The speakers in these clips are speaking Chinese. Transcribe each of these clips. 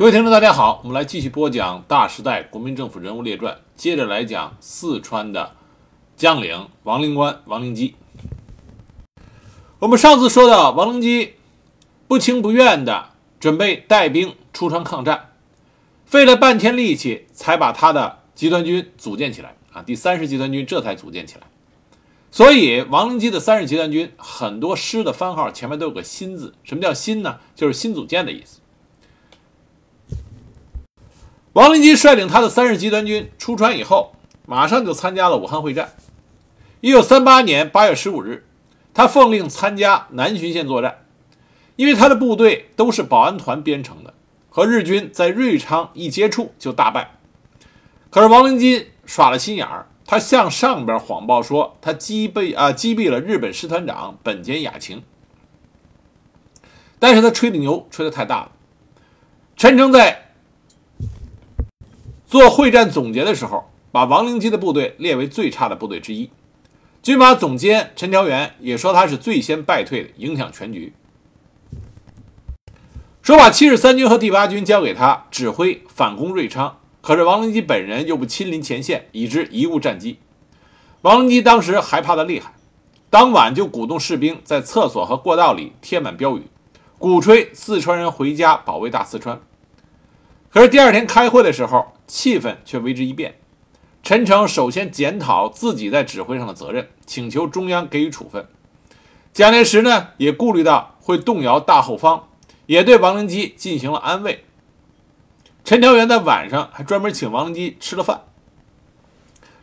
各位听众，大家好，我们来继续播讲《大时代国民政府人物列传》，接着来讲四川的将领王灵官、王灵基。我们上次说到，王灵基不情不愿的准备带兵出川抗战，费了半天力气才把他的集团军组建起来啊，第三十集团军这才组建起来。所以，王灵基的三十集团军很多师的番号前面都有个“新”字，什么叫“新”呢？就是新组建的意思。王灵基率领他的三十集团军出川以后，马上就参加了武汉会战。一九三八年八月十五日，他奉令参加南浔线作战，因为他的部队都是保安团编成的，和日军在瑞昌一接触就大败。可是王灵基耍了心眼儿，他向上边谎报说他击毙啊击毙了日本师团长本间雅晴，但是他吹的牛吹得太大了。全程在。做会战总结的时候，把王灵基的部队列为最差的部队之一。军马总监陈调元也说他是最先败退的，影响全局。说把七十三军和第八军交给他指挥反攻瑞昌，可是王灵基本人又不亲临前线，以致贻误战机。王灵基当时害怕的厉害，当晚就鼓动士兵在厕所和过道里贴满标语，鼓吹四川人回家保卫大四川。可是第二天开会的时候，气氛却为之一变，陈诚首先检讨自己在指挥上的责任，请求中央给予处分。蒋介石呢，也顾虑到会动摇大后方，也对王灵基进行了安慰。陈调元在晚上还专门请王灵基吃了饭。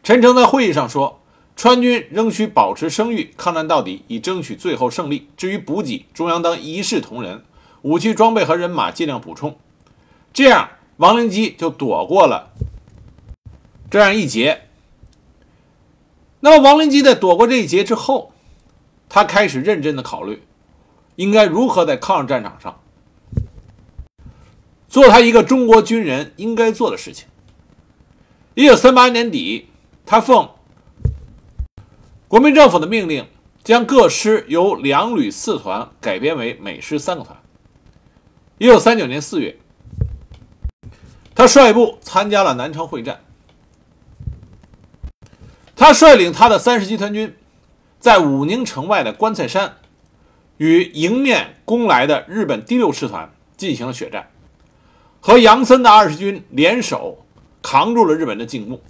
陈诚在会议上说：“川军仍需保持声誉，抗战到底，以争取最后胜利。至于补给，中央当一视同仁，武器装备和人马尽量补充，这样。”王灵基就躲过了这样一劫。那么，王灵基在躲过这一劫之后，他开始认真的考虑，应该如何在抗日战场上做他一个中国军人应该做的事情。一九三八年底，他奉国民政府的命令，将各师由两旅四团改编为每师三个团。一九三九年四月。他率部参加了南昌会战。他率领他的三十集团军，在武宁城外的棺材山，与迎面攻来的日本第六师团进行了血战，和杨森的二十军联手，扛住了日本的进攻。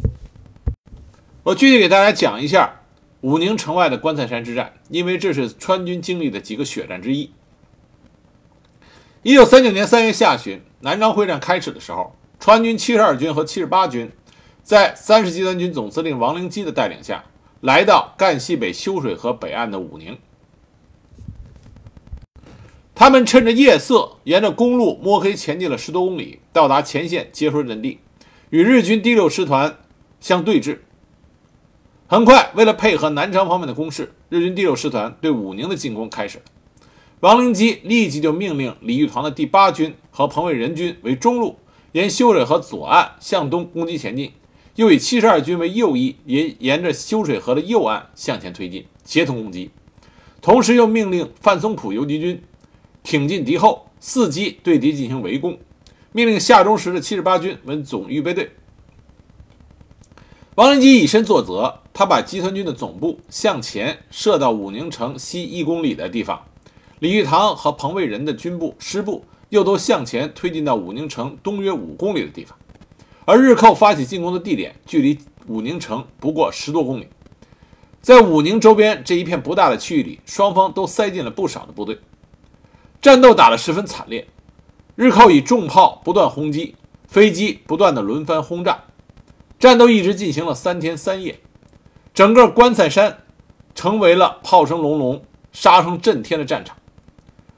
我具体给大家讲一下武宁城外的棺材山之战，因为这是川军经历的几个血战之一。一九三九年三月下旬，南昌会战开始的时候。川军七十二军和七十八军，在三十集团军总司令王灵基的带领下，来到赣西北修水河北岸的武宁。他们趁着夜色，沿着公路摸黑前进了十多公里，到达前线接收阵地，与日军第六师团相对峙。很快，为了配合南昌方面的攻势，日军第六师团对武宁的进攻开始了。王灵基立即就命令李玉堂的第八军和彭伟仁军为中路。沿修水河左岸向东攻击前进，又以七十二军为右翼，沿沿着修水河的右岸向前推进，协同攻击。同时又命令范松浦游击军挺进敌后，伺机对敌进行围攻。命令夏中时的七十八军为总预备队。王灵基以身作则，他把集团军的总部向前设到武宁城西一公里的地方，李玉堂和彭卫仁的军部师部。又都向前推进到武宁城东约五公里的地方，而日寇发起进攻的地点距离武宁城不过十多公里。在武宁周边这一片不大的区域里，双方都塞进了不少的部队，战斗打得十分惨烈。日寇以重炮不断轰击，飞机不断的轮番轰炸，战斗一直进行了三天三夜，整个棺材山成为了炮声隆隆、杀声震天的战场。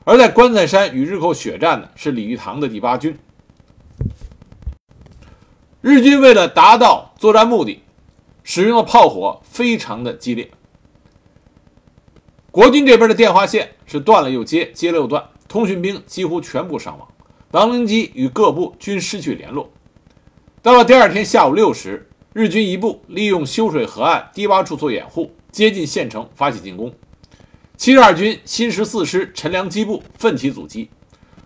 而在棺材山与日寇血战的是李玉堂的第八军。日军为了达到作战目的，使用的炮火非常的激烈。国军这边的电话线是断了又接，接了又断，通讯兵几乎全部伤亡。王灵基与各部均失去联络。到了第二天下午六时，日军一部利用修水河岸低洼处做掩护，接近县城，发起进攻。七十二军新十四师陈良基部奋起阻击，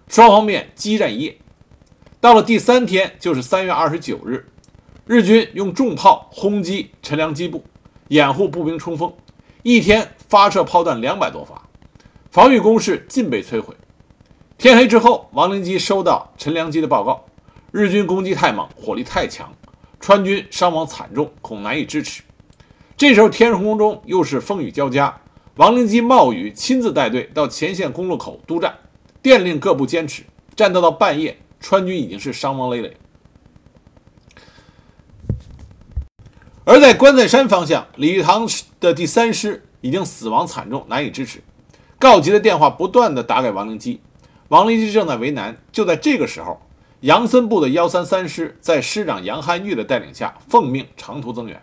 双方面激战一夜。到了第三天，就是三月二十九日，日军用重炮轰击陈良基部，掩护步兵冲锋，一天发射炮弹两百多发，防御工事尽被摧毁。天黑之后，王灵基收到陈良基的报告，日军攻击太猛，火力太强，川军伤亡惨重，恐难以支持。这时候天空中又是风雨交加，王灵基冒雨亲自带队到前线公路口督战，电令各部坚持，战斗到半夜。川军已经是伤亡累累，而在关塞山方向，李玉堂的第三师已经死亡惨重，难以支持。告急的电话不断的打给王灵基，王灵基正在为难。就在这个时候，杨森部的幺三三师在师长杨汉玉的带领下，奉命长途增援。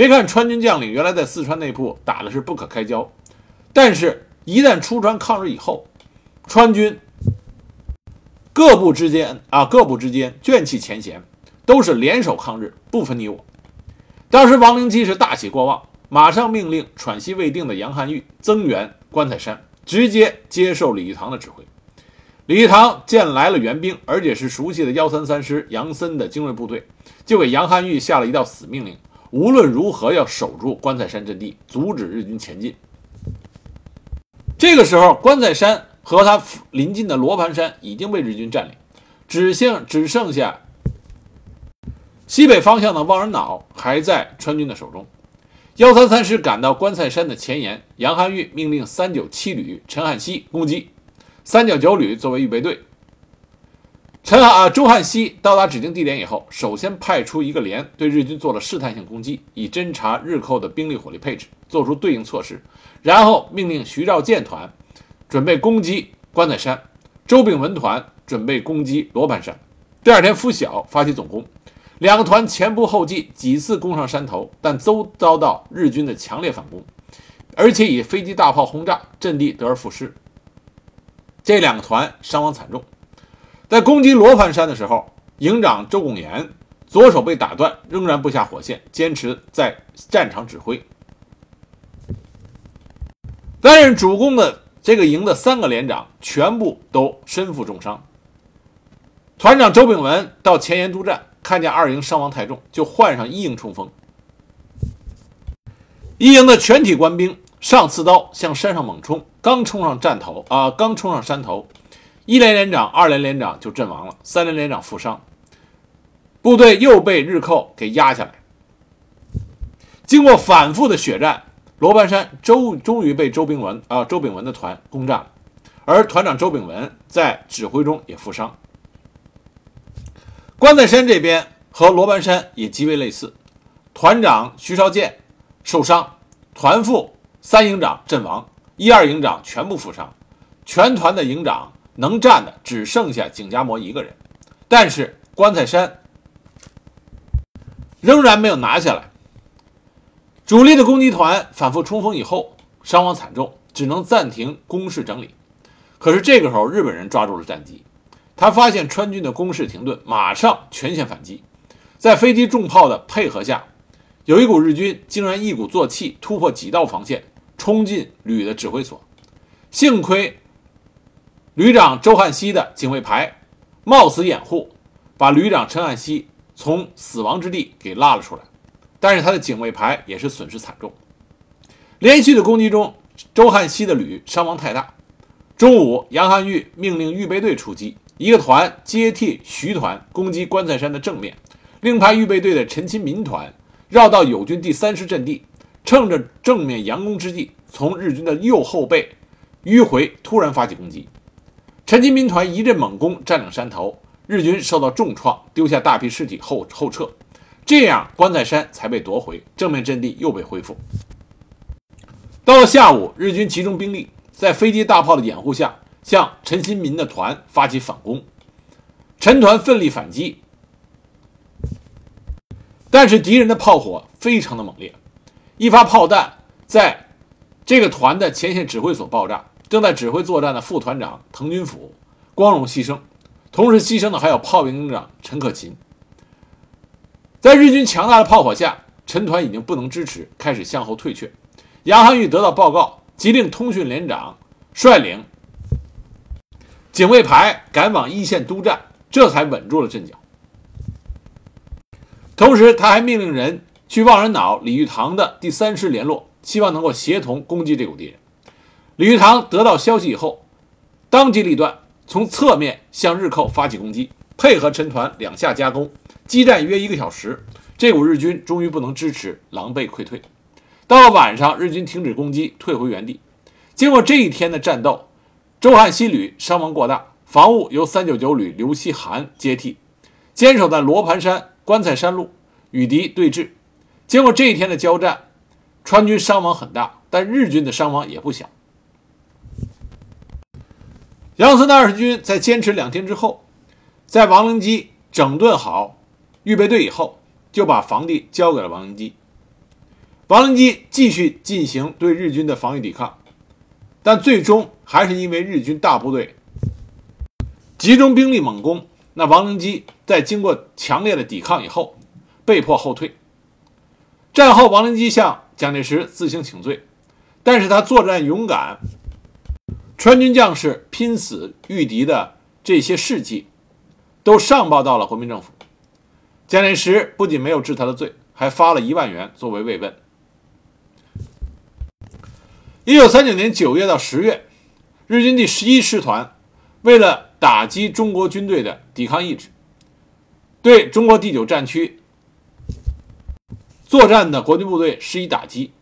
别看川军将领原来在四川内部打的是不可开交，但是一旦出川抗日以后，川军。各部之间啊，各部之间卷起前嫌，都是联手抗日，不分你我。当时王灵基是大喜过望，马上命令喘息未定的杨汉玉增援关塞山，直接接受李玉堂的指挥。李玉堂见来了援兵，而且是熟悉的幺三三师杨森的精锐部队，就给杨汉玉下了一道死命令：无论如何要守住棺材山阵地，阻止日军前进。这个时候，棺材山。和他临近的罗盘山已经被日军占领，只剩只剩下西北方向的望人脑还在川军的手中。幺三三师赶到棺材山的前沿，杨汉玉命令三九七旅陈汉熙攻击，三九九旅作为预备队。陈汉啊，周汉熙到达指定地点以后，首先派出一个连对日军做了试探性攻击，以侦察日寇的兵力火力配置，做出对应措施，然后命令徐兆建团。准备攻击关塞山，周炳文团准备攻击罗盘山。第二天拂晓发起总攻，两个团前仆后继，几次攻上山头，但都遭到日军的强烈反攻，而且以飞机大炮轰炸，阵地得而复失。这两个团伤亡惨重。在攻击罗盘山的时候，营长周拱炎左手被打断，仍然不下火线，坚持在战场指挥。担任主攻的。这个营的三个连长全部都身负重伤。团长周炳文到前沿督战，看见二营伤亡太重，就换上一营冲锋。一营的全体官兵上刺刀向山上猛冲，刚冲上战头啊，刚冲上山头，一连连长、二连连长就阵亡了，三连连长负伤，部队又被日寇给压下来。经过反复的血战。罗盘山周终于被周炳文啊周炳文的团攻占了，而团长周炳文在指挥中也负伤。关塞山这边和罗盘山也极为类似，团长徐绍建受伤，团副三营长阵亡，一二营长全部负伤，全团的营长能战的只剩下景家模一个人，但是棺材山仍然没有拿下来。主力的攻击团反复冲锋以后，伤亡惨重，只能暂停攻势整理。可是这个时候，日本人抓住了战机，他发现川军的攻势停顿，马上全线反击。在飞机重炮的配合下，有一股日军竟然一鼓作气突破几道防线，冲进旅的指挥所。幸亏旅长周汉熙的警卫排冒死掩护，把旅长陈汉熙从死亡之地给拉了出来。但是他的警卫排也是损失惨重，连续的攻击中，周汉熙的旅伤亡太大。中午，杨汉玉命令预备队出击，一个团接替徐团攻击棺材山的正面，另派预备队的陈亲民团绕到友军第三师阵地，趁着正面佯攻之际，从日军的右后背迂回突然发起攻击。陈亲民团一阵猛攻，占领山头，日军受到重创，丢下大批尸体后后撤。这样，关塞山才被夺回，正面阵地又被恢复。到了下午，日军集中兵力，在飞机大炮的掩护下，向陈新民的团发起反攻。陈团奋力反击，但是敌人的炮火非常的猛烈，一发炮弹在这个团的前线指挥所爆炸，正在指挥作战的副团长滕军甫光荣牺牲，同时牺牲的还有炮兵营长陈可勤。在日军强大的炮火下，陈团已经不能支持，开始向后退却。杨汉玉得到报告，即令通讯连长率领警卫排赶往一线督战，这才稳住了阵脚。同时，他还命令人去望人岛李玉堂的第三师联络，希望能够协同攻击这股敌人。李玉堂得到消息以后，当机立断，从侧面向日寇发起攻击，配合陈团两下夹攻，激战约一个小时，这股日军终于不能支持，狼狈溃退。到了晚上，日军停止攻击，退回原地。经过这一天的战斗，周汉西旅伤亡过大，防务由三九九旅刘希涵接替，坚守在罗盘山。棺材山路与敌对峙，经过这一天的交战，川军伤亡很大，但日军的伤亡也不小。杨森的二十军在坚持两天之后，在王灵基整顿好预备队以后，就把防地交给了王灵基。王灵基继续进行对日军的防御抵抗，但最终还是因为日军大部队集中兵力猛攻。那王灵基在经过强烈的抵抗以后，被迫后退。战后，王灵基向蒋介石自行请罪，但是他作战勇敢，川军将士拼死御敌的这些事迹，都上报到了国民政府。蒋介石不仅没有治他的罪，还发了一万元作为慰问。一九三九年九月到十月，日军第十一师团为了打击中国军队的抵抗意志，对中国第九战区作战的国军部队施以打击。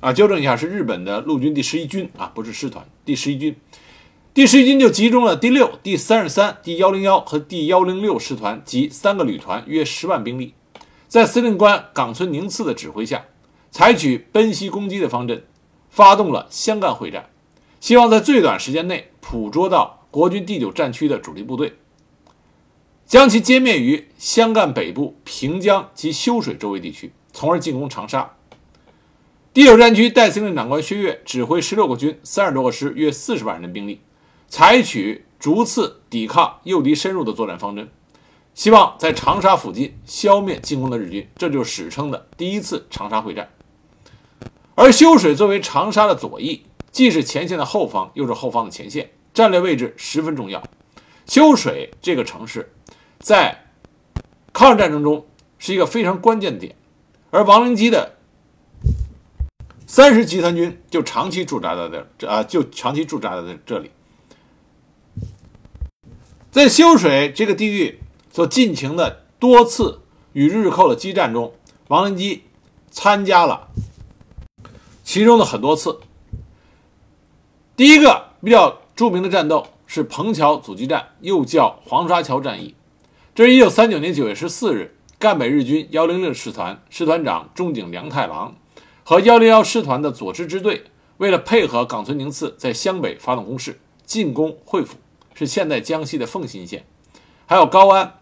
啊，纠正一下，是日本的陆军第十一军啊，不是师团，第十一军。第十一军就集中了第六、第三十三、第幺零幺和第幺零六师团及三个旅团，约十万兵力，在司令官冈村宁次的指挥下，采取奔袭攻击的方针，发动了湘赣会战。希望在最短时间内捕捉到国军第九战区的主力部队，将其歼灭于湘赣北部平江及修水周围地区，从而进攻长沙。第九战区代司令长官薛岳指挥十六个军、三十多个师，约四十万人的兵力，采取逐次抵抗诱敌深入的作战方针，希望在长沙附近消灭进攻的日军。这就是史称的第一次长沙会战。而修水作为长沙的左翼。既是前线的后方，又是后方的前线，战略位置十分重要。修水这个城市，在抗日战争中是一个非常关键的点，而王灵基的三十集团军就长期驻扎在这啊，就长期驻扎在这里。在修水这个地域所进行的多次与日寇的激战中，王灵基参加了其中的很多次。第一个比较著名的战斗是彭桥阻击战，又叫黄沙桥战役。这是一九三九年九月十四日，赣北日军幺零六师团师团长中井良太郎和幺零幺师团的左支支队，为了配合冈村宁次在湘北发动攻势，进攻会府，是现在江西的奉新县，还有高安，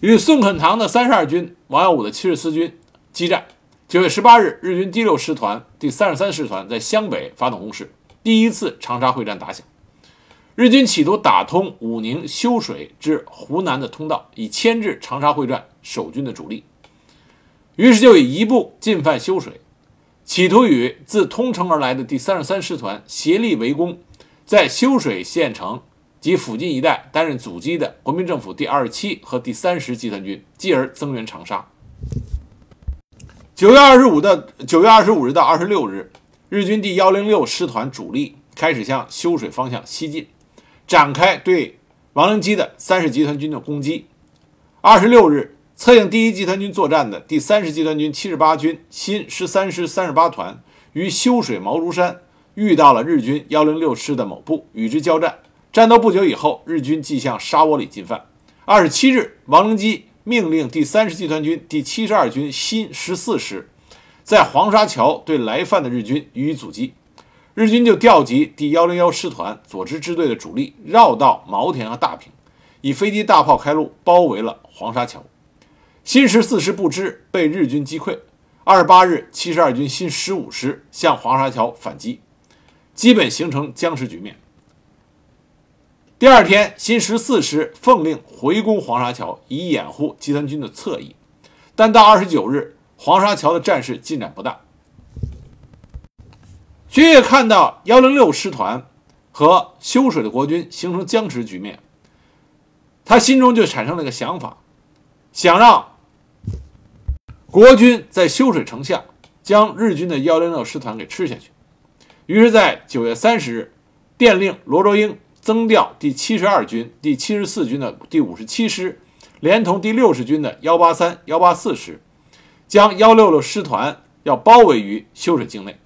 与宋肯堂的三十二军、王耀武的七十四军激战。九月十八日，日军第六师团、第三十三师团在湘北发动攻势，第一次长沙会战打响。日军企图打通武宁修水至湖南的通道，以牵制长沙会战守军的主力。于是就以一部进犯修水，企图与自通城而来的第三十三师团协力围攻，在修水县城及附近一带担任阻击的国民政府第二十七和第三十集团军，继而增援长沙。九月二十五的九月二十五日到二十六日，日军第幺零六师团主力开始向修水方向西进，展开对王灵基的三十集团军的攻击。二十六日，策应第一集团军作战的第三十集团军七十八军新十三师三十八团于修水毛竹山遇到了日军幺零六师的某部，与之交战。战斗不久以后，日军即向沙窝里进犯。二十七日，王灵基。命令第三十集团军第七十二军新十四师，在黄沙桥对来犯的日军予以阻击。日军就调集第幺零幺师团左支支队的主力，绕道茅田和大坪，以飞机、大炮开路，包围了黄沙桥。新十四师不知被日军击溃。二十八日，七十二军新十五师向黄沙桥反击，基本形成僵持局面。第二天，新十四师奉令回攻黄沙桥，以掩护集团军的侧翼。但到二十九日，黄沙桥的战事进展不大。薛岳看到幺零六师团和修水的国军形成僵持局面，他心中就产生了个想法，想让国军在修水城下将日军的幺零六师团给吃下去。于是，在九月三十日，电令罗卓英增调第七十二军、第七十四军的第五十七师，连同第六十军的幺八三、幺八四师，将幺六六师团要包围于修水境内。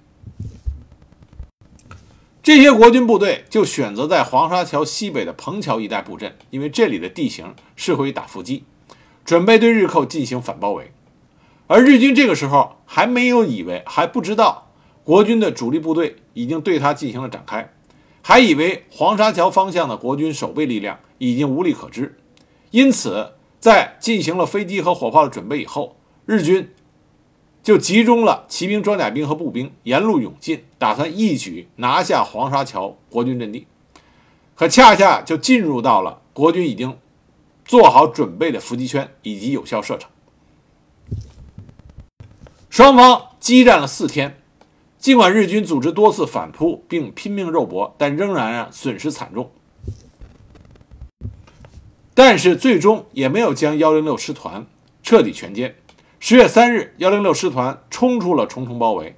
这些国军部队就选择在黄沙桥西北的彭桥一带布阵，因为这里的地形适合于打伏击，准备对日寇进行反包围。而日军这个时候还没有以为，还不知道国军的主力部队已经对他进行了展开，还以为黄沙桥方向的国军守备力量已经无力可支，因此在进行了飞机和火炮的准备以后，日军。就集中了骑兵、装甲兵和步兵，沿路涌进，打算一举拿下黄沙桥国军阵地。可恰恰就进入到了国军已经做好准备的伏击圈以及有效射程。双方激战了四天，尽管日军组织多次反扑并拼命肉搏，但仍然啊损失惨重。但是最终也没有将幺零六师团彻底全歼。十月三日，幺零六师团冲出了重重包围，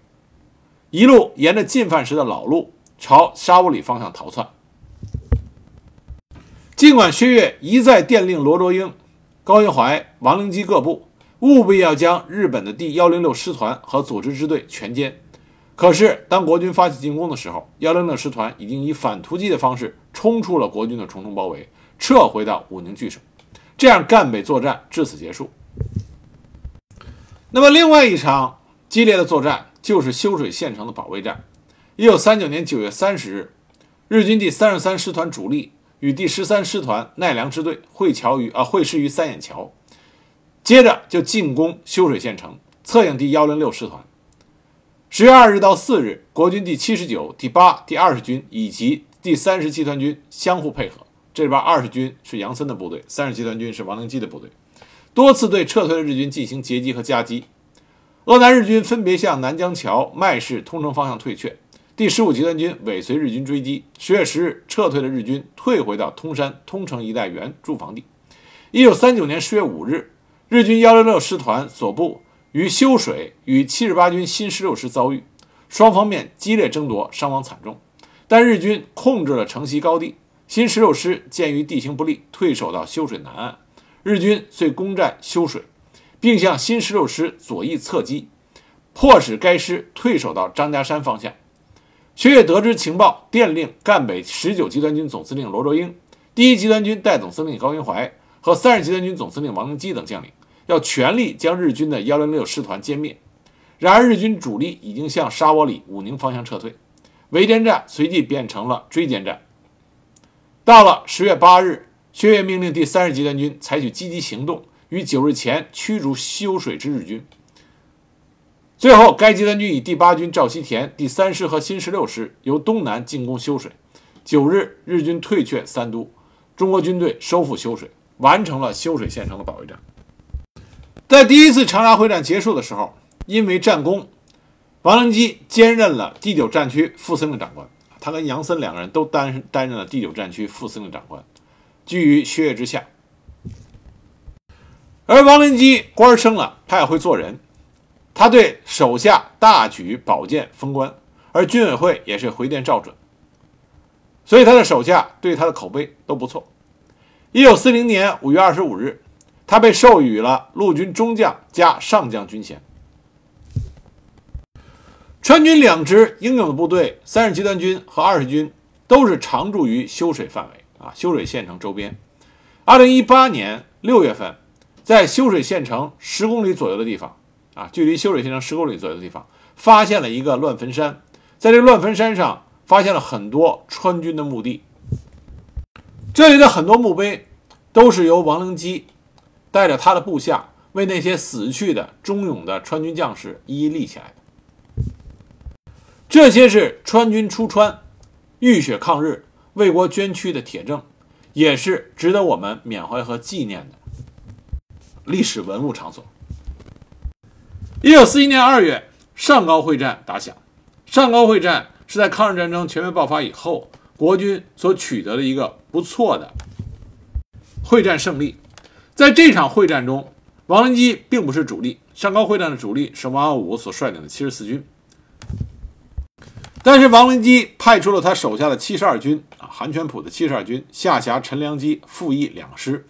一路沿着进犯时的老路朝沙窝里方向逃窜。尽管薛岳一再电令罗卓英、高云怀、王灵基各部务必要将日本的第幺零六师团和组织支队全歼，可是当国军发起进攻的时候，幺零六师团已经以反突击的方式冲出了国军的重重包围，撤回到武宁据守，这样赣北作战至此结束。那么，另外一场激烈的作战就是修水县城的保卫战。一九三九年九月三十日，日军第三十三师团主力与第十三师团奈良支队会桥于啊会师于三眼桥，接着就进攻修水县城，策应第幺零六师团。十月二日到四日，国军第七十九、第八、第二十军以及第三十集团军相互配合。这里边二十军是杨森的部队，三十集团军是王灵基的部队。多次对撤退的日军进行截击和夹击，鄂南日军分别向南江桥、麦市、通城方向退却。第十五集团军尾随日军追击。十月十日，撤退的日军退回到通山、通城一带原驻防地。一九三九年十月五日，日军幺六六师团所部于修水与七十八军新十六师遭遇，双方面激烈争夺，伤亡惨重。但日军控制了城西高地，新十六师鉴于地形不利，退守到修水南岸。日军遂攻占修水，并向新十六师左翼侧击，迫使该师退守到张家山方向。薛岳得知情报，电令赣北十九集团军总司令罗卓英、第一集团军代总司令高云怀和三十集团军总司令王灵基等将领，要全力将日军的幺零六师团歼灭。然而，日军主力已经向沙窝里、武宁方向撤退，围歼战随即变成了追歼战。到了十月八日。薛岳命令第三十集团军采取积极行动，于九日前驱逐修水之日军。最后，该集团军以第八军赵西田、第三师和新十六师由东南进攻修水。九日，日军退却三都，中国军队收复修水，完成了修水县城的保卫战。在第一次长沙会战结束的时候，因为战功，王灵基兼任了第九战区副司令长官，他跟杨森两个人都担担任了第九战区副司令长官。居于薛岳之下，而王灵基官升了，他也会做人，他对手下大举保荐封官，而军委会也是回电照准，所以他的手下对他的口碑都不错。一九四零年五月二十五日，他被授予了陆军中将加上将军衔。川军两支英勇的部队，三十集团军和二十军，都是常驻于修水范围。啊，修水县城周边，二零一八年六月份，在修水县城十公里左右的地方，啊，距离修水县城十公里左右的地方，发现了一个乱坟山，在这乱坟山上发现了很多川军的墓地，这里的很多墓碑都是由王灵基带着他的部下为那些死去的忠勇的川军将士一一立起来，这些是川军出川，浴血抗日。为国捐躯的铁证，也是值得我们缅怀和纪念的历史文物场所。一九四一年二月，上高会战打响。上高会战是在抗日战争全面爆发以后国军所取得的一个不错的会战胜利。在这场会战中，王灵基并不是主力，上高会战的主力是王耀武所率领的七十四军。但是王灵基派出了他手下的七十二军啊，韩全普的七十二军下辖陈良基、傅毅两师，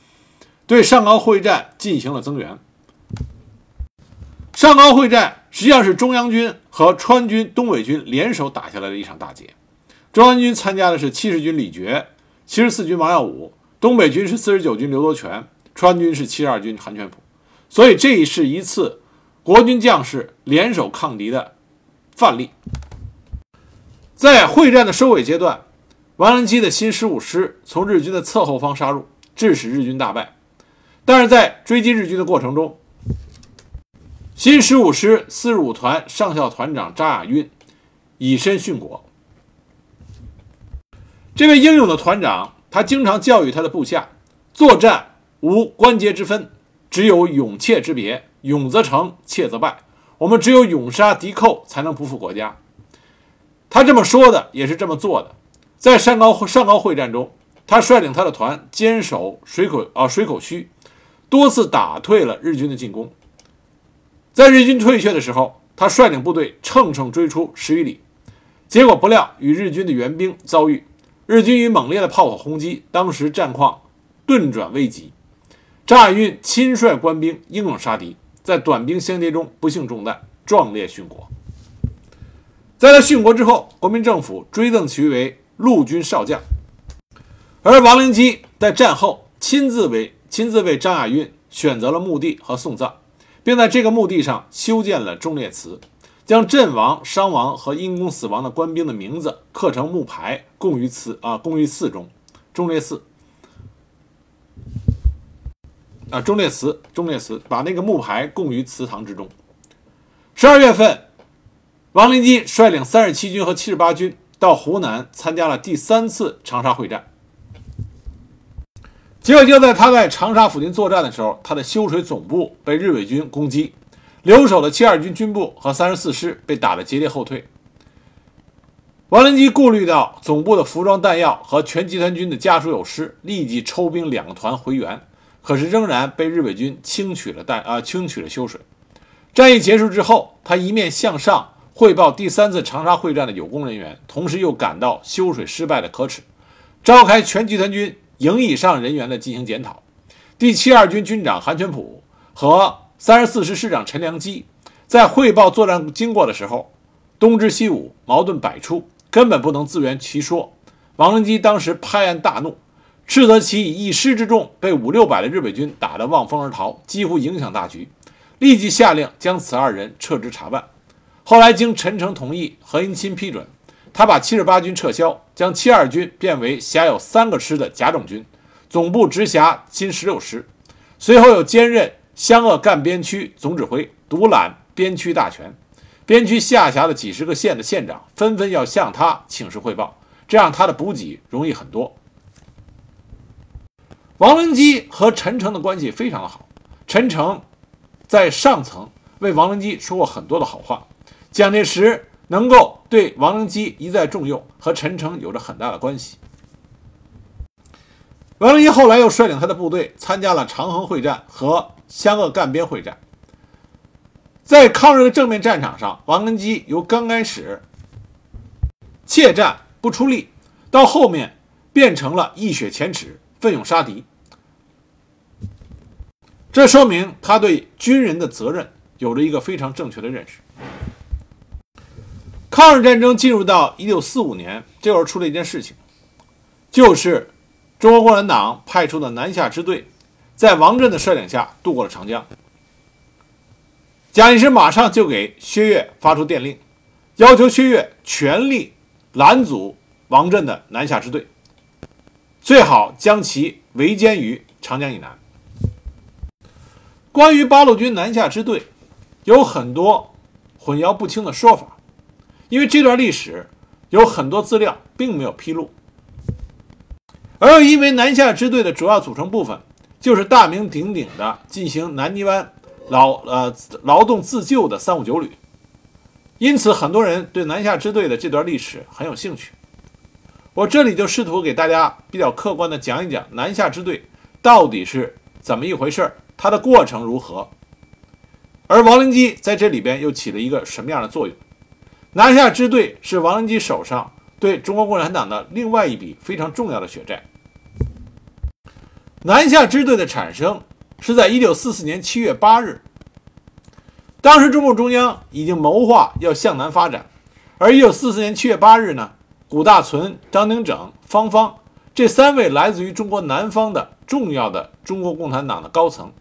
对上高会战进行了增援。上高会战实际上是中央军和川军、东北军联手打下来的一场大捷。中央军参加的是七十军李觉、七十四军王耀武，东北军是四十九军刘伯全，川军是七十二军韩全普。所以这是一次国军将士联手抗敌的范例。在会战的收尾阶段，王灵基的新十五师从日军的侧后方杀入，致使日军大败。但是在追击日军的过程中，新十五师四十五团上校团长张亚运以身殉国。这位英勇的团长，他经常教育他的部下：作战无关节之分，只有勇怯之别。勇则成，怯则败。我们只有勇杀敌寇，才能不负国家。他这么说的，也是这么做的。在上高上高会战中，他率领他的团坚守水口啊水口圩，多次打退了日军的进攻。在日军退却的时候，他率领部队乘胜追出十余里，结果不料与日军的援兵遭遇，日军以猛烈的炮火轰击，当时战况顿转危急。张亚运亲率官兵英勇杀敌，在短兵相接中不幸中弹，壮烈殉国。在他殉国之后，国民政府追赠其为陆军少将，而王灵基在战后亲自为亲自为张亚运选择了墓地和送葬，并在这个墓地上修建了忠烈祠，将阵亡、伤亡和因公死亡的官兵的名字刻成木牌，供于祠啊，供于寺中，忠烈寺啊，忠烈祠，忠烈祠，把那个木牌供于祠堂之中。十二月份。王灵基率领三十七军和七十八军到湖南参加了第三次长沙会战，结果就在他在长沙附近作战的时候，他的修水总部被日伪军攻击，留守的七二军军部和三十四师被打得节节后退。王灵基顾虑到总部的服装弹药和全集团军的家属有失，立即抽兵两个团回援，可是仍然被日伪军轻取了弹啊，轻取了修水。战役结束之后，他一面向上。汇报第三次长沙会战的有功人员，同时又感到修水失败的可耻，召开全集团军营以上人员的进行检讨。第七二军军长韩全普和三十四师师长陈良基在汇报作战经过的时候，东支西武，矛盾百出，根本不能自圆其说。王灵基当时拍案大怒，斥责其以一师之众被五六百的日伪军打得望风而逃，几乎影响大局，立即下令将此二人撤职查办。后来经陈诚同意，何应钦批准，他把七十八军撤销，将七二军变为辖有三个师的甲种军，总部直辖新十六师。随后又兼任湘鄂赣边区总指挥，独揽边区大权。边区下辖的几十个县的县长纷纷要向他请示汇报，这样他的补给容易很多。王灵基和陈诚的关系非常的好，陈诚在上层为王灵基说过很多的好话。蒋介石能够对王灵基一再重用，和陈诚有着很大的关系。王灵基后来又率领他的部队参加了长衡会战和湘鄂赣边会战。在抗日的正面战场上，王灵基由刚开始怯战不出力，到后面变成了一雪前耻、奋勇杀敌。这说明他对军人的责任有着一个非常正确的认识。抗日战争进入到一九四五年，这会儿出了一件事情，就是中国共产党派出的南下支队，在王震的率领下渡过了长江。蒋介石马上就给薛岳发出电令，要求薛岳全力拦阻王震的南下支队，最好将其围歼于长江以南。关于八路军南下支队，有很多混淆不清的说法。因为这段历史有很多资料并没有披露，而又因为南下支队的主要组成部分就是大名鼎鼎的进行南泥湾劳呃劳动自救的三五九旅，因此很多人对南下支队的这段历史很有兴趣。我这里就试图给大家比较客观的讲一讲南下支队到底是怎么一回事儿，它的过程如何，而王灵基在这里边又起了一个什么样的作用？南下支队是王灵基手上对中国共产党的另外一笔非常重要的血债。南下支队的产生是在一九四四年七月八日，当时中共中央已经谋划要向南发展，而一九四四年七月八日呢？古大存、张丁整、方方这三位来自于中国南方的重要的中国共产党的高层，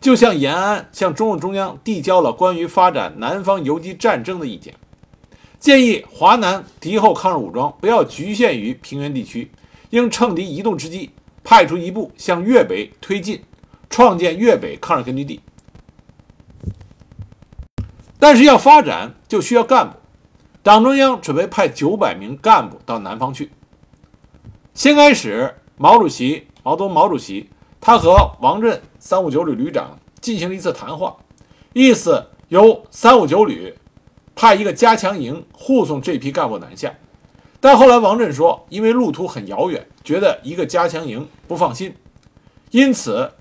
就向延安向中共中央递交了关于发展南方游击战争的意见，建议华南敌后抗日武装不要局限于平原地区，应趁敌移动之机，派出一部向粤北推进，创建粤北抗日根据地。但是要发展就需要干部。党中央准备派九百名干部到南方去。先开始，毛主席毛泽东毛主席他和王震三五九旅旅长进行了一次谈话，意思由三五九旅派一个加强营护送这批干部南下。但后来王震说，因为路途很遥远，觉得一个加强营不放心，因此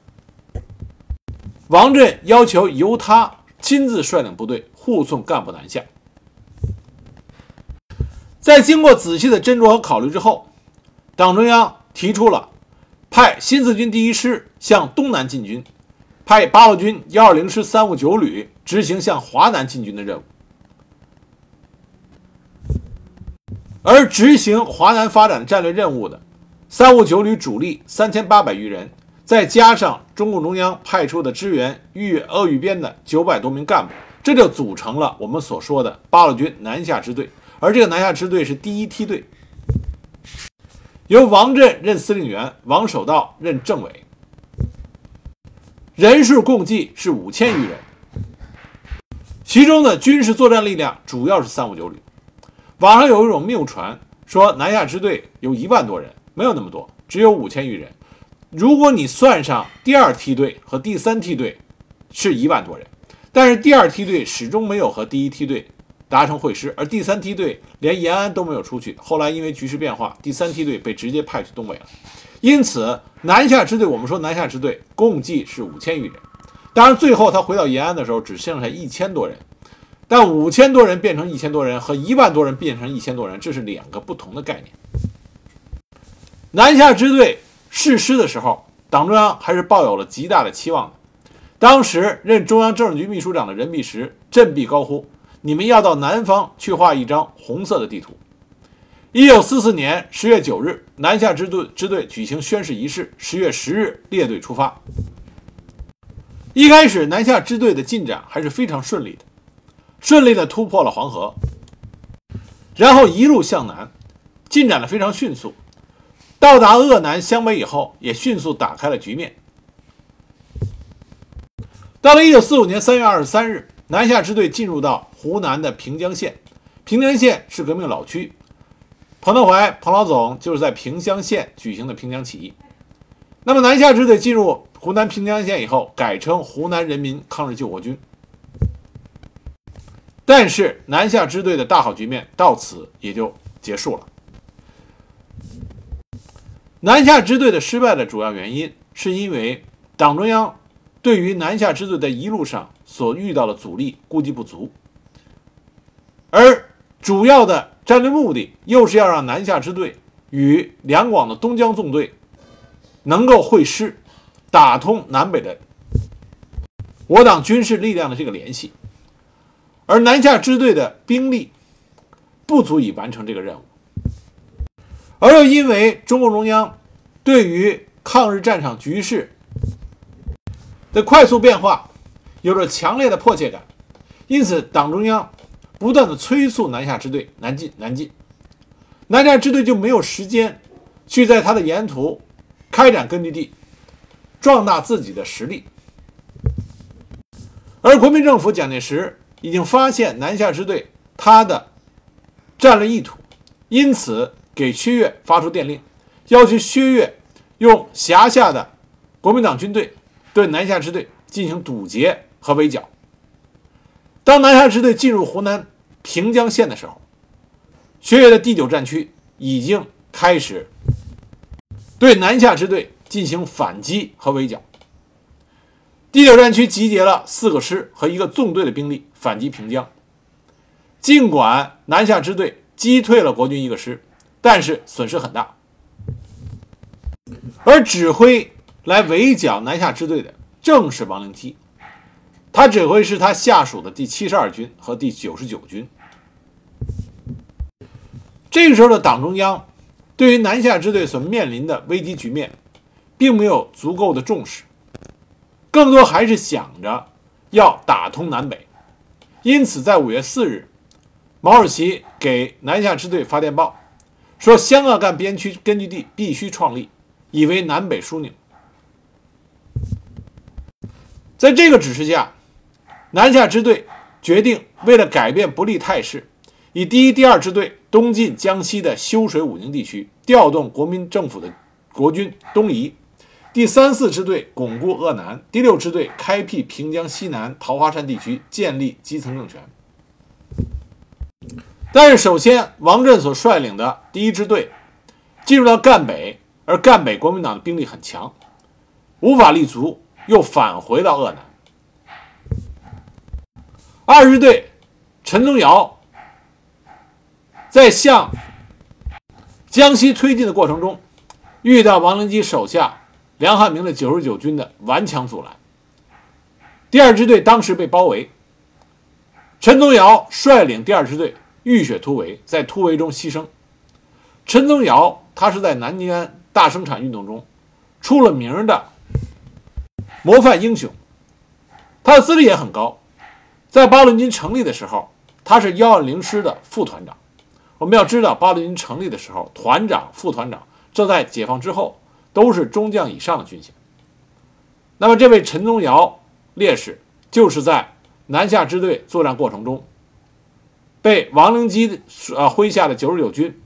王震要求由他亲自率领部队护送干部南下。在经过仔细的斟酌和考虑之后，党中央提出了派新四军第一师向东南进军，派八路军幺二零师三五九旅执行向华南进军的任务。而执行华南发展战略任务的三五九旅主力三千八百余人，再加上中共中央派出的支援豫鄂豫边的九百多名干部，这就组成了我们所说的八路军南下支队。而这个南下支队是第一梯队，由王震任司令员，王守道任政委，人数共计是五千余人。其中的军事作战力量主要是三五九旅。网上有一种谬传，说南下支队有一万多人，没有那么多，只有五千余人。如果你算上第二梯队和第三梯队，是一万多人，但是第二梯队始终没有和第一梯队。达成会师，而第三梯队连延安都没有出去。后来因为局势变化，第三梯队被直接派去东北了。因此，南下支队，我们说南下支队共计是五千余人。当然，最后他回到延安的时候，只剩下一千多人。但五千多人变成一千多人，和一万多人变成一千多人，这是两个不同的概念。南下支队誓师的时候，党中央还是抱有了极大的期望的。当时任中央政治局秘书长的任弼时振臂高呼。你们要到南方去画一张红色的地图。一九四四年十月九日，南下支队支队举行宣誓仪式。十月十日，列队出发。一开始，南下支队的进展还是非常顺利的，顺利的突破了黄河，然后一路向南，进展的非常迅速。到达鄂南湘北以后，也迅速打开了局面。到了一九四五年三月二十三日。南下支队进入到湖南的平江县，平江县是革命老区，彭德怀彭老总就是在平江县举行的平江起义。那么南下支队进入湖南平江县以后，改称湖南人民抗日救国军。但是南下支队的大好局面到此也就结束了。南下支队的失败的主要原因，是因为党中央对于南下支队在一路上。所遇到的阻力估计不足，而主要的战略目的又是要让南下支队与两广的东江纵队能够会师，打通南北的我党军事力量的这个联系，而南下支队的兵力不足以完成这个任务，而又因为中共中央对于抗日战场局势的快速变化。有着强烈的迫切感，因此党中央不断的催促南下支队南进南进，南下支队就没有时间去在他的沿途开展根据地，壮大自己的实力。而国民政府蒋介石已经发现南下支队他的战略意图，因此给薛岳发出电令，要求薛岳用辖下的国民党军队对南下支队进行堵截。和围剿。当南下支队进入湖南平江县的时候，薛岳的第九战区已经开始对南下支队进行反击和围剿。第九战区集结了四个师和一个纵队的兵力反击平江。尽管南下支队击退了国军一个师，但是损失很大。而指挥来围剿南下支队的正是王灵基，他指挥是他下属的第七十二军和第九十九军。这个时候的党中央对于南下支队所面临的危机局面，并没有足够的重视，更多还是想着要打通南北。因此，在五月四日，毛主席给南下支队发电报，说湘鄂赣边区根据地必须创立，以为南北枢纽。在这个指示下，南下支队决定为了改变不利态势，以第一、第二支队东进江西的修水武宁地区，调动国民政府的国军东移；第三、四支队巩固鄂南；第六支队开辟平江西南桃花山地区，建立基层政权。但是，首先，王震所率领的第一支队进入到赣北，而赣北国民党的兵力很强，无法立足。又返回到鄂南。二支队陈宗尧在向江西推进的过程中，遇到王灵基手下梁汉明的九十九军的顽强阻拦。第二支队当时被包围，陈宗尧率领第二支队浴血突围，在突围中牺牲。陈宗尧他是在南宁安大生产运动中出了名的。模范英雄，他的资历也很高。在八路军成立的时候，他是幺二零师的副团长。我们要知道，八路军成立的时候，团长、副团长，这在解放之后都是中将以上的军衔。那么，这位陈宗尧烈士，就是在南下支队作战过程中，被王灵基呃麾下的九十九军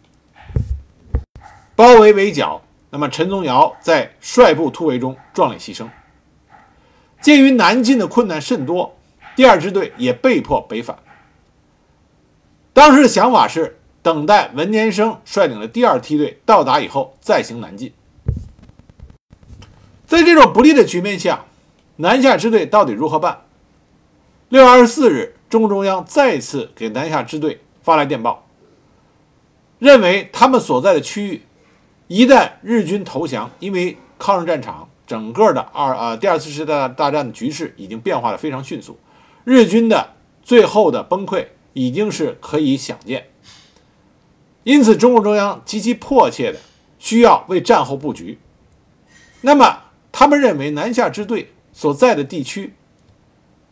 包围围剿。那么，陈宗尧在率部突围中壮烈牺牲。鉴于南进的困难甚多，第二支队也被迫北返。当时的想法是等待文年生率领的第二梯队到达以后再行南进。在这种不利的局面下，南下支队到底如何办？六月二十四日，中共中央再次给南下支队发来电报，认为他们所在的区域一旦日军投降，因为抗日战场。整个的二啊第二次世界大大战的局势已经变化的非常迅速，日军的最后的崩溃已经是可以想见。因此，中共中央极其迫切的需要为战后布局。那么，他们认为南下支队所在的地区，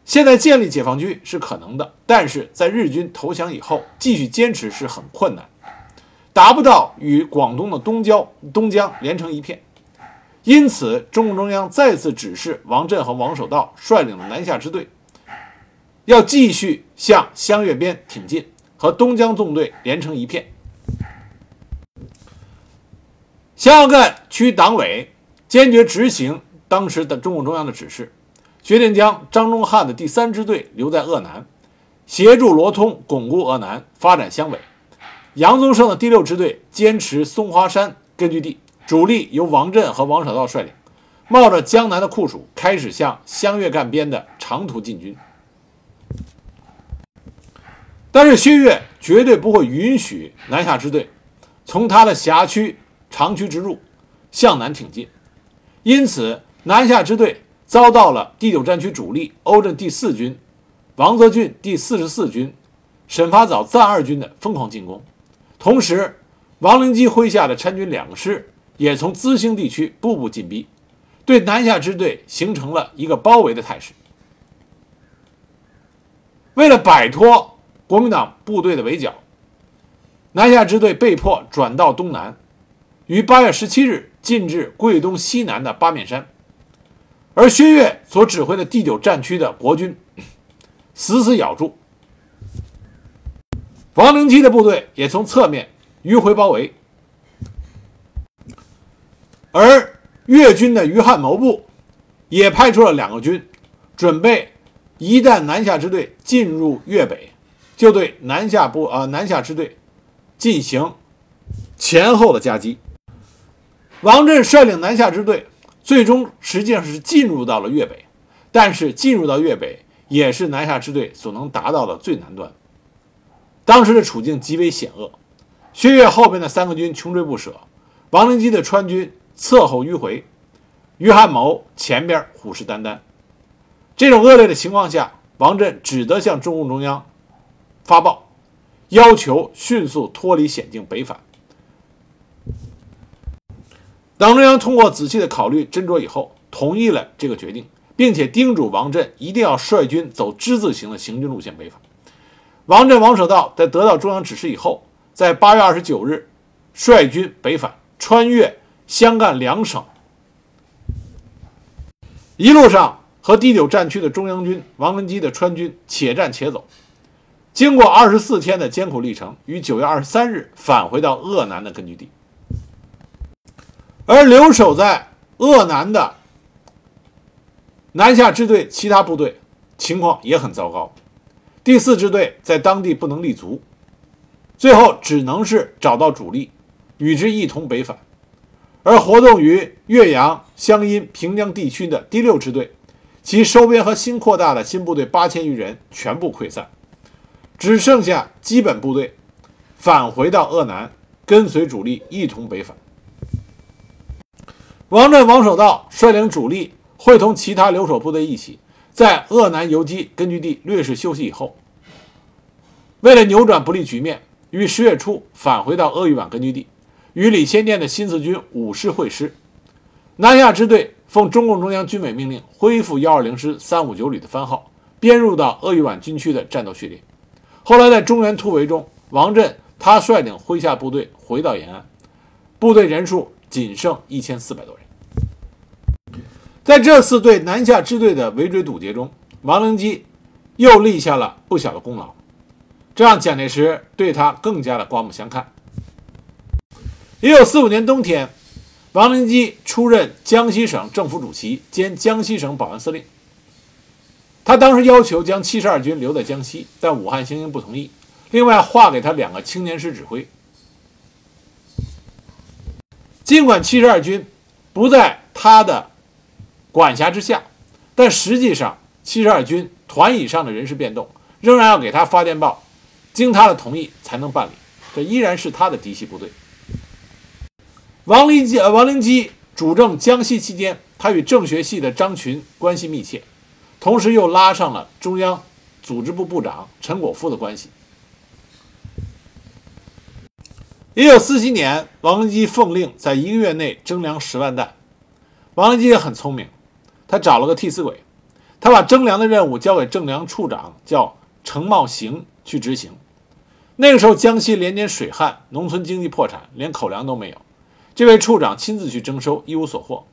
现在建立解放军是可能的，但是在日军投降以后继续坚持是很困难，达不到与广东的东郊东江连成一片。因此，中共中央再次指示王震和王守道率领的南下支队，要继续向湘粤边挺进，和东江纵队连成一片。湘赣区党委坚决执行当时的中共中央的指示，决定将张宗汉的第三支队留在鄂南，协助罗通巩固鄂南，发展湘北；杨宗胜的第六支队坚持松花山根据地。主力由王震和王守道率领，冒着江南的酷暑，开始向湘粤赣边的长途进军。但是薛岳绝对不会允许南下支队从他的辖区长驱直入，向南挺进。因此，南下支队遭到了第九战区主力欧震第四军、王泽俊第四十四军、沈发藻暂二军的疯狂进攻。同时，王灵基麾下的参军两个师。也从资兴地区步步进逼，对南下支队形成了一个包围的态势。为了摆脱国民党部队的围剿，南下支队被迫转到东南，于八月十七日进至桂东西南的八面山。而薛岳所指挥的第九战区的国军死死咬住，王灵基的部队也从侧面迂回包围。而粤军的余汉谋部也派出了两个军，准备一旦南下支队进入粤北，就对南下部呃南下支队进行前后的夹击。王震率领南下支队，最终实际上是进入到了粤北，但是进入到粤北也是南下支队所能达到的最南端。当时的处境极为险恶，薛岳后边的三个军穷追不舍，王灵基的川军侧后迂回，于汉谋前边虎视眈眈。这种恶劣的情况下，王震只得向中共中央发报，要求迅速脱离险境北返。党中央通过仔细的考虑斟酌以后，同意了这个决定，并且叮嘱王震一定要率军走之字形的行军路线北返。王震、王守道在得到中央指示以后，在八月二十九日率军北返，穿越湘赣两省，一路上和第九战区的中央军王文基的川军且战且走，经过二十四天的艰苦历程，于九月二十三日返回到鄂南的根据地。而留守在鄂南的南下支队其他部队情况也很糟糕。第四支队在当地不能立足，最后只能是找到主力，与之一同北返。而活动于岳阳、湘阴、平江地区的第六支队，其收编和新扩大的新部队八千余人全部溃散，只剩下基本部队返回到鄂南，跟随主力一同北返。王震、王守道率领主力，会同其他留守部队一起。在鄂南游击根据地略事休息以后，为了扭转不利局面，于十月初返回到鄂豫皖根据地，与李先念的新四军五师会师。南下支队奉中共中央军委命令，恢复幺二零师三五九旅的番号，编入到鄂豫皖军区的战斗序列。后来在中原突围中，王震他率领麾下部队回到延安，部队人数仅剩一千四百多人。在这次对南下支队的围追堵截中，王灵基又立下了不小的功劳，这让蒋介石对他更加的刮目相看。一九四五年冬天，王灵基出任江西省政府主席兼江西省保安司令。他当时要求将七十二军留在江西，但武汉行营不同意，另外划给他两个青年师指挥。尽管七十二军不在他的管辖之下，但实际上七十二军团以上的人事变动，仍然要给他发电报，经他的同意才能办理。这依然是他的嫡系部队。王灵基，呃，王灵基主政江西期间，他与政学系的张群关系密切，同时又拉上了中央组织部部长陈果夫的关系。一九四七年，王灵基奉令在一个月内征粮十万担。王灵基也很聪明。他找了个替死鬼，他把征粮的任务交给征粮处长，叫程茂行去执行。那个时候，江西连年水旱，农村经济破产，连口粮都没有。这位处长亲自去征收，一无所获。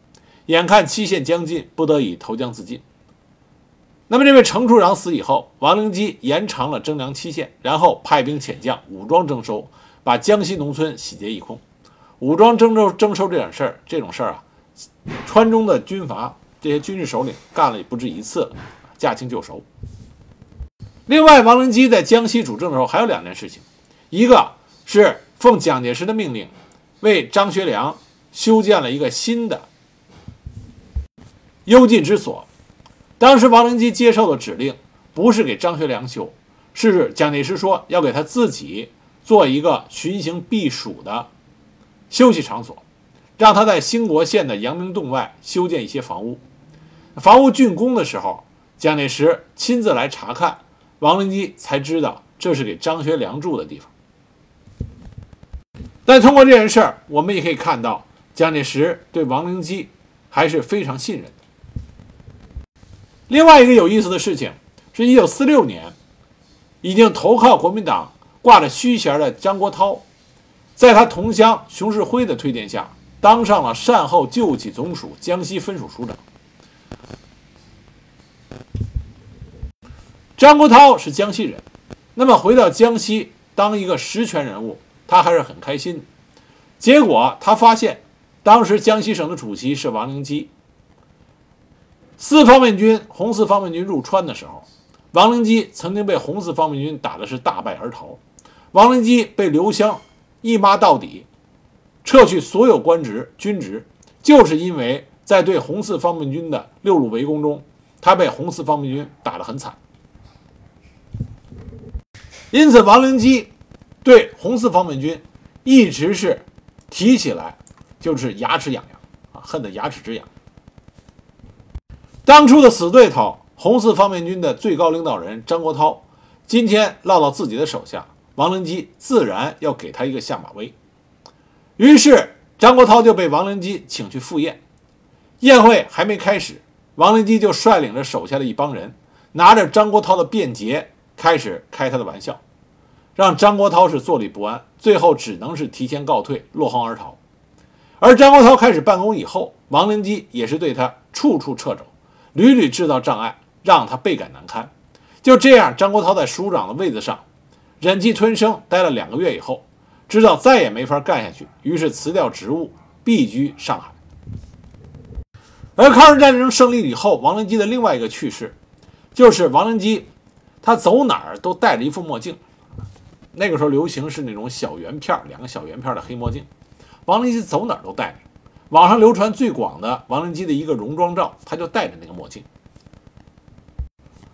眼看期限将近，不得已投江自尽。那么，这位程处长死以后，王灵基延长了征粮期限，然后派兵遣将武装征收，把江西农村洗劫一空。武装征收征收这点事儿，这种事儿啊，川中的军阀。这些军事首领干了也不止一次了，驾轻就熟。另外，王灵基在江西主政的时候还有两件事情，一个是奉蒋介石的命令，为张学良修建了一个新的幽禁之所。当时王灵基接受的指令不是给张学良修，是蒋介石说要给他自己做一个巡行避暑的休息场所，让他在兴国县的阳明洞外修建一些房屋。房屋竣工的时候，蒋介石亲自来查看，王灵基才知道这是给张学良住的地方。但通过这件事，我们也可以看到，蒋介石对王灵基还是非常信任的。另外一个有意思的事情，是一九四六年，已经投靠国民党、挂着虚衔的张国焘，在他同乡熊式辉的推荐下，当上了善后救济总署江西分署署长。张国焘是江西人，那么回到江西当一个实权人物，他还是很开心。结果他发现，当时江西省的主席是王灵基。四方面军红四方面军入川的时候，王灵基曾经被红四方面军打的是大败而逃。王灵基被刘湘一骂到底，撤去所有官职军职，就是因为在对红四方面军的六路围攻中，他被红四方面军打得很惨。因此，王灵基对红四方面军一直是提起来就是牙齿痒痒啊，恨得牙齿直痒。当初的死对头，红四方面军的最高领导人张国焘，今天落到自己的手下，王灵基自然要给他一个下马威。于是，张国焘就被王灵基请去赴宴。宴会还没开始，王灵基就率领着手下的一帮人，拿着张国焘的便捷。开始开他的玩笑，让张国焘是坐立不安，最后只能是提前告退，落荒而逃。而张国焘开始办公以后，王灵基也是对他处处掣肘，屡屡制造障碍，让他倍感难堪。就这样，张国焘在署长的位子上忍气吞声待了两个月以后，知道再也没法干下去，于是辞掉职务，避居上海。而抗日战争胜利以后，王灵基的另外一个趣事，就是王灵基。他走哪儿都戴着一副墨镜，那个时候流行是那种小圆片两个小圆片的黑墨镜。王灵基走哪儿都戴着。网上流传最广的王灵基的一个戎装照，他就戴着那个墨镜。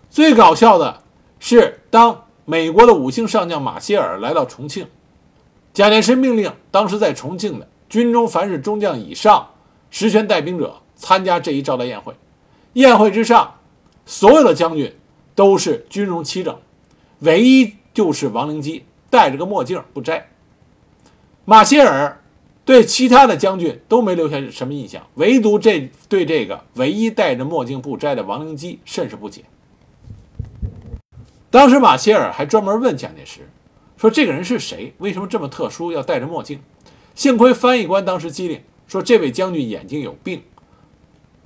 最搞笑的是，当美国的五星上将马歇尔来到重庆，蒋介石命令当时在重庆的军中凡是中将以上实权带兵者参加这一招待宴会。宴会之上，所有的将军。都是军容齐整，唯一就是王灵基戴着个墨镜不摘。马歇尔对其他的将军都没留下什么印象，唯独这对这个唯一戴着墨镜不摘的王灵基甚是不解。当时马歇尔还专门问蒋介石，说这个人是谁？为什么这么特殊，要戴着墨镜？幸亏翻译官当时机灵，说这位将军眼睛有病，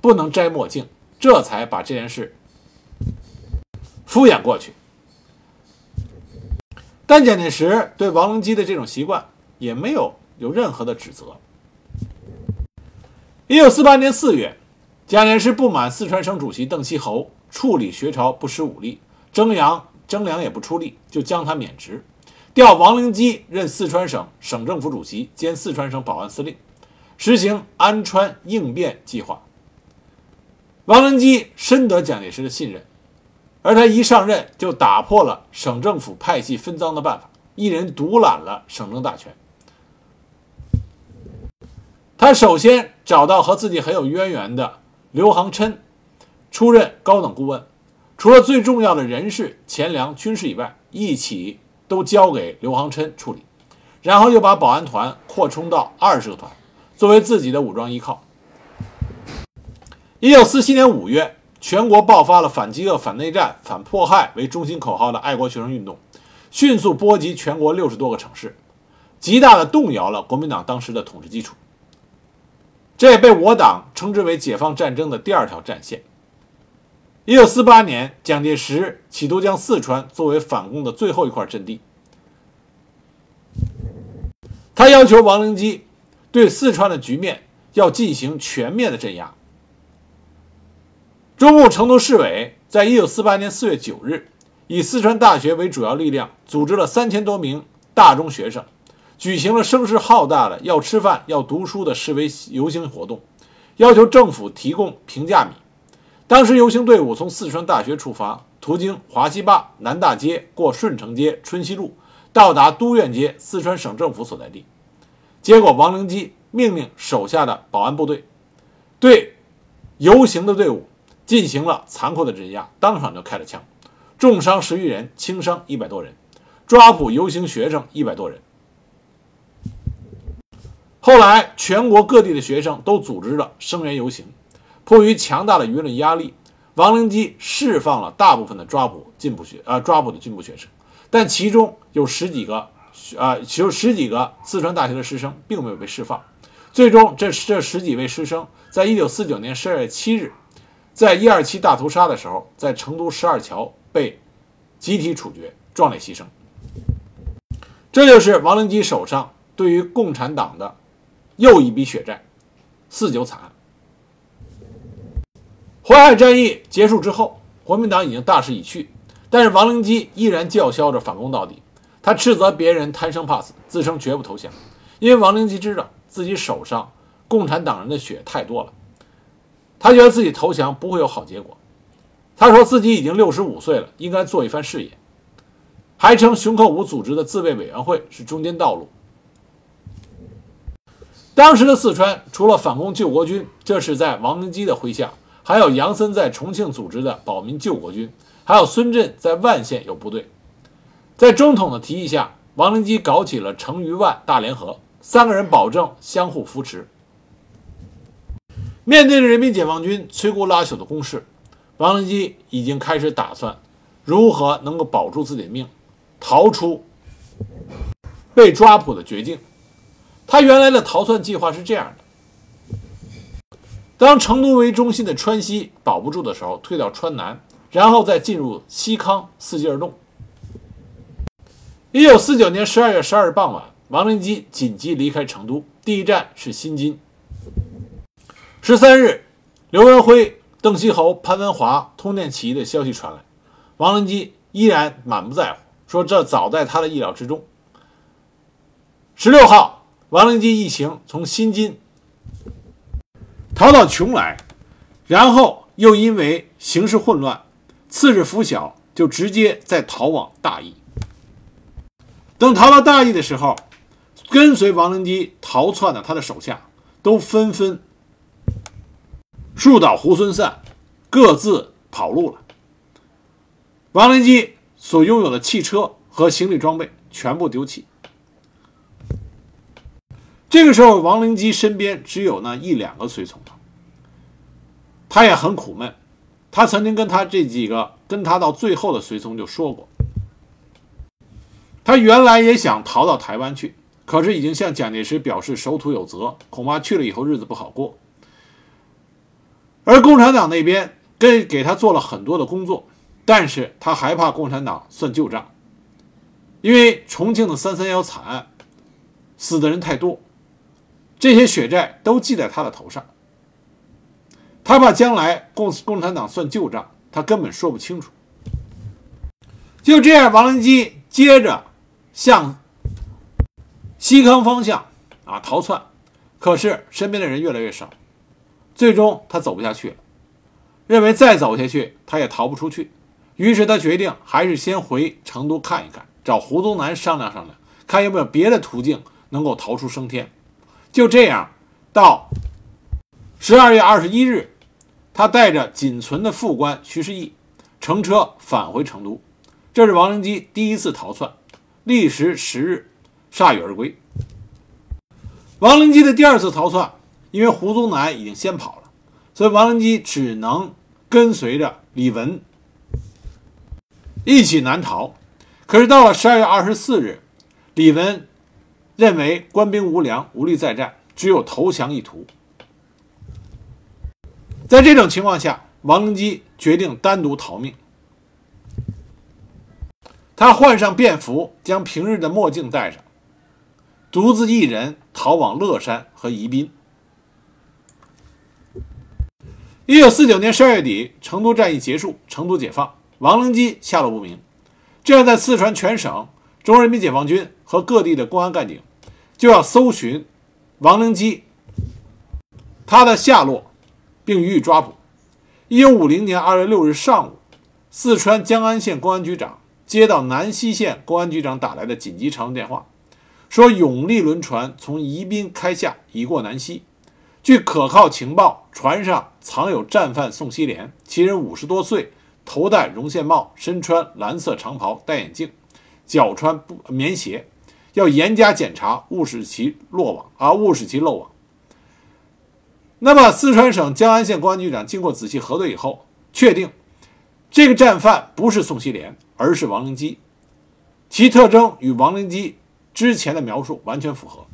不能摘墨镜，这才把这件事。敷衍过去，但蒋介石对王灵基的这种习惯也没有有任何的指责。一九四八年四月，蒋介石不满四川省主席邓锡侯处理学潮不施武力，征洋征粮也不出力，就将他免职，调王灵基任四川省省政府主席兼四川省保安司令，实行安川应变计划。王灵基深得蒋介石的信任。而他一上任就打破了省政府派系分赃的办法，一人独揽了省政大权。他首先找到和自己很有渊源的刘航琛出任高等顾问，除了最重要的人事、钱粮、军事以外，一起都交给刘航琛处理。然后又把保安团扩充到二十个团，作为自己的武装依靠。一九四七年五月。全国爆发了反饥饿、反内战、反迫害为中心口号的爱国学生运动，迅速波及全国六十多个城市，极大的动摇了国民党当时的统治基础。这也被我党称之为解放战争的第二条战线。一九四八年，蒋介石企图将四川作为反攻的最后一块阵地，他要求王灵基对四川的局面要进行全面的镇压。中共成都市委在一九四八年四月九日，以四川大学为主要力量，组织了三千多名大中学生，举行了声势浩大的要吃饭、要读书的示威游行活动，要求政府提供平价米。当时游行队伍从四川大学出发，途经华西坝、南大街，过顺城街、春熙路，到达都院街（四川省政府所在地）。结果，王灵基命令手下的保安部队对游行的队伍。进行了残酷的镇压，当场就开了枪，重伤十余人，轻伤一百多人，抓捕游行学生一百多人。后来，全国各地的学生都组织了声援游行。迫于强大的舆论压力，王灵基释放了大部分的抓捕进步学呃抓捕的进步学生，但其中有十几个啊，有十几个四川大学的师生并没有被释放。最终，这这十几位师生在一九四九年十二月七日。在一二七大屠杀的时候，在成都十二桥被集体处决，壮烈牺牲。这就是王灵基手上对于共产党的又一笔血债——四九惨案。淮海战役结束之后，国民党已经大势已去，但是王灵基依然叫嚣着反攻到底。他斥责别人贪生怕死，自称绝不投降，因为王灵基知道自己手上共产党人的血太多了，他觉得自己投降不会有好结果。他说自己已经六十五岁了，应该做一番事业，还称熊克武组织的自卫委员会是中间道路。当时的四川除了反攻救国军，这是在王灵基的麾下，还有杨森在重庆组织的保民救国军，还有孙震在万县有部队。在中统的提议下，王灵基搞起了成渝万大联合，三个人保证相互扶持。面对着人民解放军摧枯拉朽的攻势，王灵基已经开始打算如何能够保住自己的命，逃出被抓捕的绝境。他原来的逃窜计划是这样的：当成都为中心的川西保不住的时候，退到川南，然后再进入西康，伺机而动。一九四九年十二月十二日傍晚，王灵基紧急离开成都，第一站是新津。十三日，刘文辉、邓锡侯、潘文华通电起义的消息传来，王灵基依然满不在乎，说这早在他的意料之中。十六号。王灵基一行从新津逃到邛崃，然后又因为形势混乱，次日拂晓就直接再逃往大邑。等逃到大邑的时候，跟随王灵基逃窜的他的手下都纷纷树倒猢狲散，各自跑路了。王灵基所拥有的汽车和行李装备全部丢弃。这个时候，王灵基身边只有那一两个随从了，他也很苦闷。他曾经跟他这几个跟他到最后的随从就说过，他原来也想逃到台湾去，可是已经向蒋介石表示守土有责，恐怕去了以后日子不好过。而共产党那边跟给他做了很多的工作，但是他害怕共产党算旧账，因为重庆的三三幺惨案死的人太多。这些血债都记在他的头上，他怕将来共共产党算旧账，他根本说不清楚。就这样，王灵基接着向西康方向啊逃窜，可是身边的人越来越少，最终他走不下去了，认为再走下去他也逃不出去，于是他决定还是先回成都看一看，找胡宗南商量商量，看有没有别的途径能够逃出升天。就这样，到十二月二十一日，他带着仅存的副官徐世义乘车返回成都。这是王灵基第一次逃窜，历时十日，铩羽而归。王灵基的第二次逃窜，因为胡宗南已经先跑了，所以王灵基只能跟随着李文一起南逃。可是到了十二月二十四日，李文。认为官兵无粮，无力再战，只有投降一途。在这种情况下，王灵基决定单独逃命。他换上便服，将平日的墨镜戴上，独自一人逃往乐山和宜宾。一九四九年十二月底，成都战役结束，成都解放，王灵基下落不明。这样，在四川全省，中国人民解放军和各地的公安干警。就要搜寻王灵基他的下落，并予以抓捕。一九五零年二月六日上午，四川江安县公安局长接到南溪县公安局长打来的紧急长途电话，说永利轮船从宜宾开下，已过南溪。据可靠情报，船上藏有战犯宋希濂，其人五十多岁，头戴绒线帽，身穿蓝色长袍，戴眼镜，脚穿布棉鞋。要严加检查，勿使其落网啊！勿使其漏网。那么，四川省江安县公安局长经过仔细核对以后，确定这个战犯不是宋希濂，而是王灵基，其特征与王灵基之前的描述完全符合。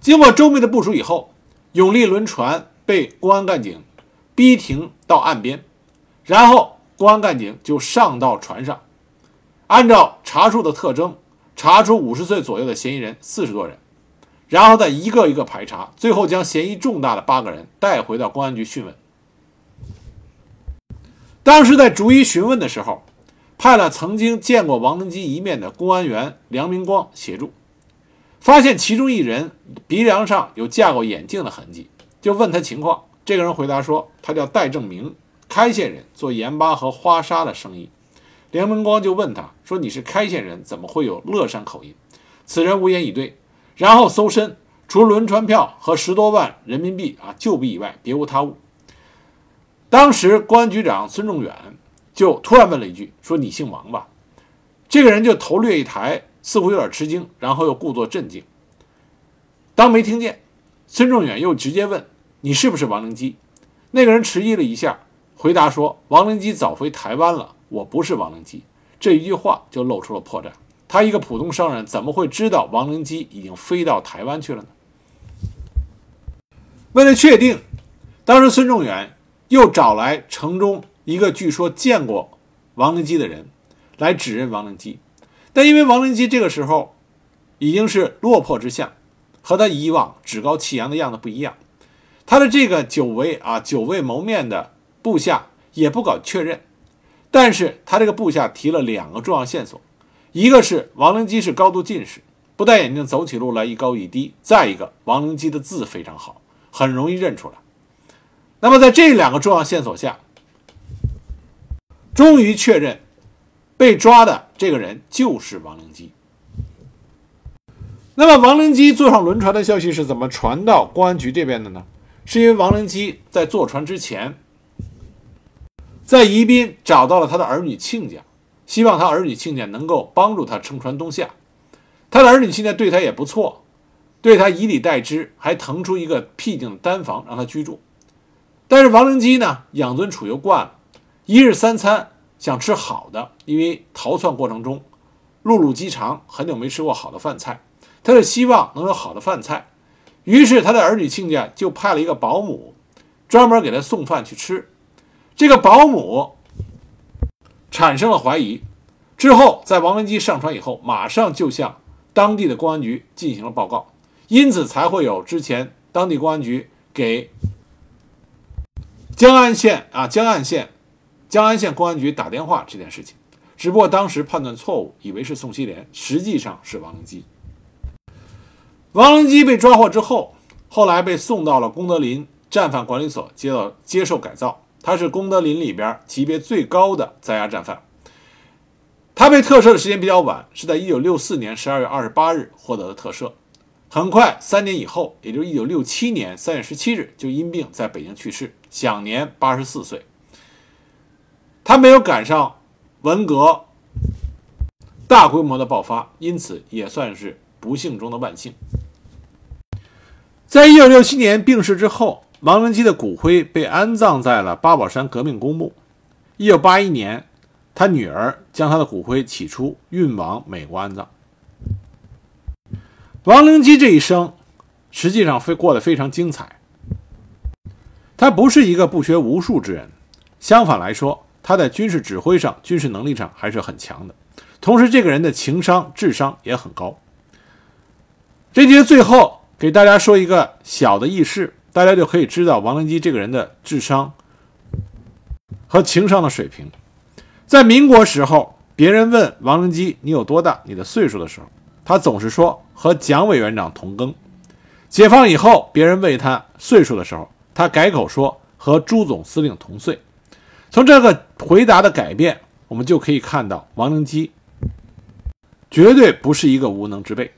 经过周密的部署以后，永利轮船被公安干警逼停到岸边，然后公安干警就上到船上，按照查处的特征。查出五十岁左右的嫌疑人四十多人，然后再一个一个排查，最后将嫌疑重大的八个人带回到公安局讯问。当时在逐一询问的时候，派了曾经见过王灵基一面的公安员梁明光协助。发现其中一人鼻梁上有架过眼镜的痕迹，就问他情况。这个人回答说，他叫戴正明，开县人，做盐巴和花沙的生意。梁文光就问他说：“你是开县人，怎么会有乐山口音？”此人无言以对，然后搜身，除轮船票和十多万人民币啊旧币以外，别无他物。当时公安局长孙仲远就突然问了一句：“说你姓王吧？”这个人就头略一抬，似乎有点吃惊，然后又故作镇静，当没听见。孙仲远又直接问：“你是不是王灵基？”那个人迟疑了一下，回答说：“王灵基早回台湾了，我不是王灵基。”这一句话就露出了破绽。他一个普通商人，怎么会知道王灵基已经飞到台湾去了呢？为了确定，当时孙仲远又找来城中一个据说见过王灵基的人，来指认王灵基。但因为王灵基这个时候已经是落魄之相，和他以往趾高气扬的样子不一样，他的这个久违啊久未谋面的部下也不敢确认。但是他这个部下提了两个重要线索。一个是王灵基是高度近视，不戴眼镜走起路来一高一低；再一个，王灵基的字非常好，很容易认出来。那么在这两个重要线索下，终于确认被抓的这个人就是王灵基。那么王灵基坐上轮船的消息是怎么传到公安局这边的呢？是因为王灵基在坐船之前，在宜宾找到了他的儿女亲家。希望他儿女亲家能够帮助他乘船东下，他的儿女亲家对他也不错，对他以礼待之，还腾出一个僻静的单房让他居住。但是王灵基呢，养尊处优惯了，一日三餐想吃好的，因为逃窜过程中陆路饥肠，很久没吃过好的饭菜，他就希望能有好的饭菜。于是他的儿女亲家就派了一个保姆，专门给他送饭去吃。这个保姆。产生了怀疑，之后在王文基上船以后，马上就向当地的公安局进行了报告，因此才会有之前当地公安局给江安县啊江安县江安县公安局打电话这件事情。只不过当时判断错误，以为是宋希濂，实际上是王文基。王文基被抓获之后，后来被送到了功德林战犯管理所接到接受改造。他是功德林里边级别最高的在押战犯。他被特赦的时间比较晚，是在1964年12月28日获得的特赦。很快，三年以后，也就是1967年3月17日，就因病在北京去世，享年84岁。他没有赶上文革大规模的爆发，因此也算是不幸中的万幸。在1967年病逝之后。王灵基的骨灰被安葬在了八宝山革命公墓。一九八一年，他女儿将他的骨灰起初运往美国安葬。王灵基这一生实际上非过得非常精彩。他不是一个不学无术之人，相反来说，他在军事指挥上、军事能力上还是很强的。同时，这个人的情商、智商也很高。这节最后给大家说一个小的轶事。大家就可以知道王灵基这个人的智商和情商的水平。在民国时候，别人问王灵基你有多大、你的岁数的时候，他总是说和蒋委员长同庚。解放以后，别人问他岁数的时候，他改口说和朱总司令同岁。从这个回答的改变，我们就可以看到王灵基绝对不是一个无能之辈。